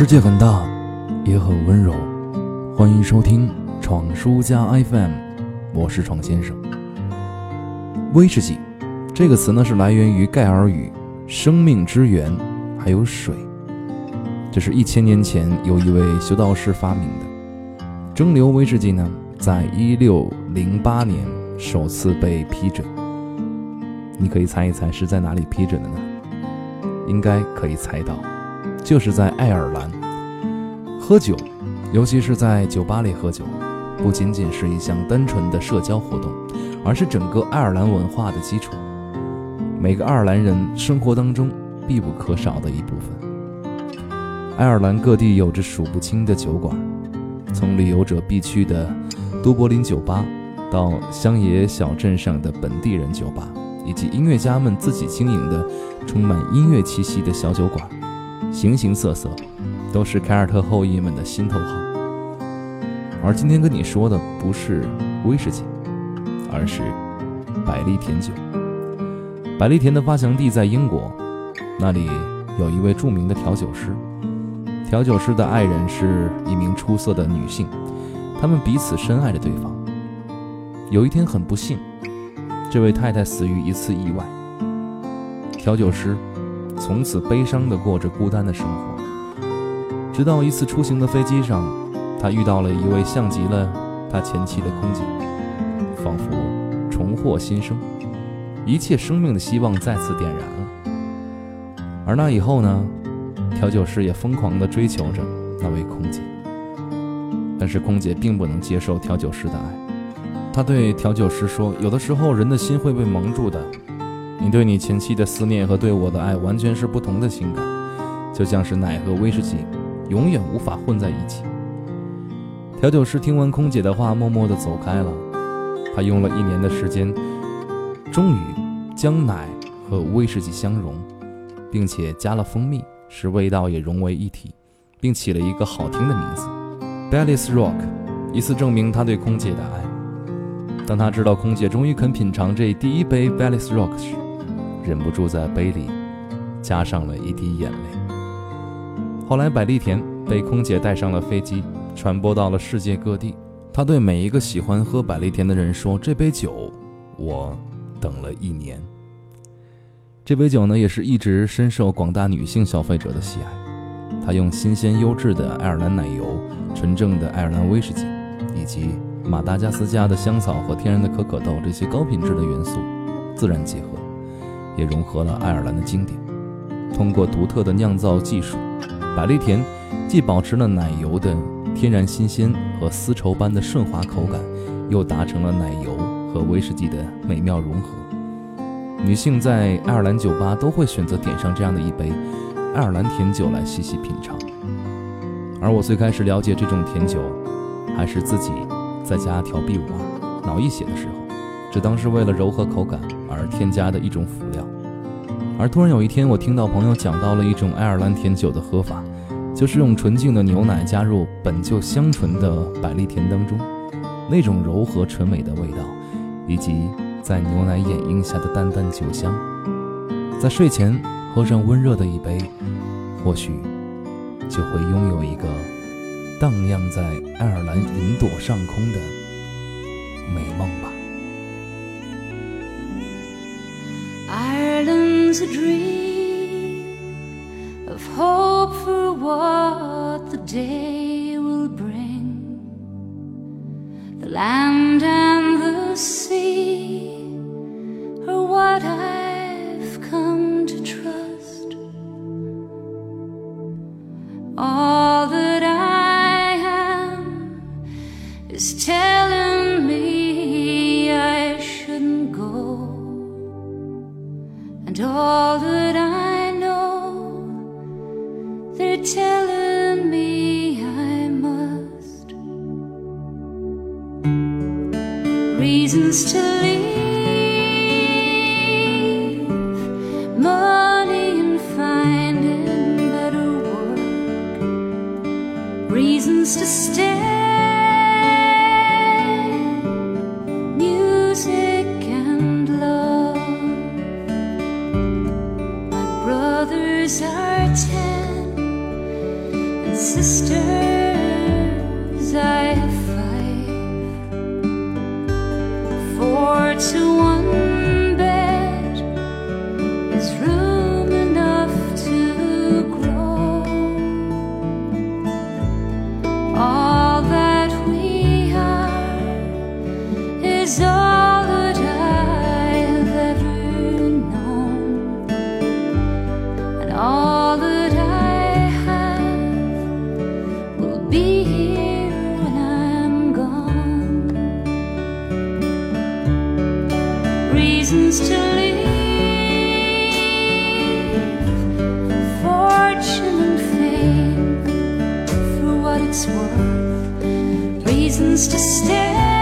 世界很大，也很温柔。欢迎收听闯书家 FM，我是闯先生。威士忌这个词呢，是来源于盖尔语“生命之源”，还有水。这是一千年前有一位修道士发明的。蒸馏威士忌呢，在一六零八年首次被批准。你可以猜一猜是在哪里批准的呢？应该可以猜到。就是在爱尔兰喝酒，尤其是在酒吧里喝酒，不仅仅是一项单纯的社交活动，而是整个爱尔兰文化的基础，每个爱尔兰人生活当中必不可少的一部分。爱尔兰各地有着数不清的酒馆，从旅游者必去的都柏林酒吧，到乡野小镇上的本地人酒吧，以及音乐家们自己经营的充满音乐气息的小酒馆。形形色色，都是凯尔特后裔们的心头好。而今天跟你说的不是威士忌，而是百利甜酒。百利甜的发祥地在英国，那里有一位著名的调酒师。调酒师的爱人是一名出色的女性，他们彼此深爱着对方。有一天很不幸，这位太太死于一次意外。调酒师。从此悲伤地过着孤单的生活，直到一次出行的飞机上，他遇到了一位像极了他前妻的空姐，仿佛重获新生，一切生命的希望再次点燃了。而那以后呢，调酒师也疯狂地追求着那位空姐，但是空姐并不能接受调酒师的爱。他对调酒师说：“有的时候，人的心会被蒙住的。”对你前妻的思念和对我的爱完全是不同的情感，就像是奶和威士忌，永远无法混在一起。调酒师听完空姐的话，默默地走开了。他用了一年的时间，终于将奶和威士忌相融，并且加了蜂蜜，使味道也融为一体，并起了一个好听的名字 b a l l i s Rock，以此证明他对空姐的爱。当他知道空姐终于肯品尝这第一杯 b a l l i s Rock 时，忍不住在杯里加上了一滴眼泪。后来，百利甜被空姐带上了飞机，传播到了世界各地。他对每一个喜欢喝百利甜的人说：“这杯酒，我等了一年。”这杯酒呢，也是一直深受广大女性消费者的喜爱。它用新鲜优质的爱尔兰奶油、纯正的爱尔兰威士忌，以及马达加斯加的香草和天然的可可豆这些高品质的元素，自然结合。也融合了爱尔兰的经典。通过独特的酿造技术，百利甜既保持了奶油的天然新鲜和丝绸般的顺滑口感，又达成了奶油和威士忌的美妙融合。女性在爱尔兰酒吧都会选择点上这样的一杯爱尔兰甜酒来细细品尝。而我最开始了解这种甜酒，还是自己在家调 B 五二脑溢血的时候，只当是为了柔和口感而添加的一种辅料。而突然有一天，我听到朋友讲到了一种爱尔兰甜酒的喝法，就是用纯净的牛奶加入本就香醇的百利甜当中，那种柔和纯美的味道，以及在牛奶掩映下的淡淡酒香，在睡前喝上温热的一杯，或许就会拥有一个荡漾在爱尔兰云朵上空的美梦吧。A dream of hope for what the day will bring. The land Reasons to leave, money and finding better work, reasons to stay. to reasons to leave fortune and fame for what it's worth, reasons to stay.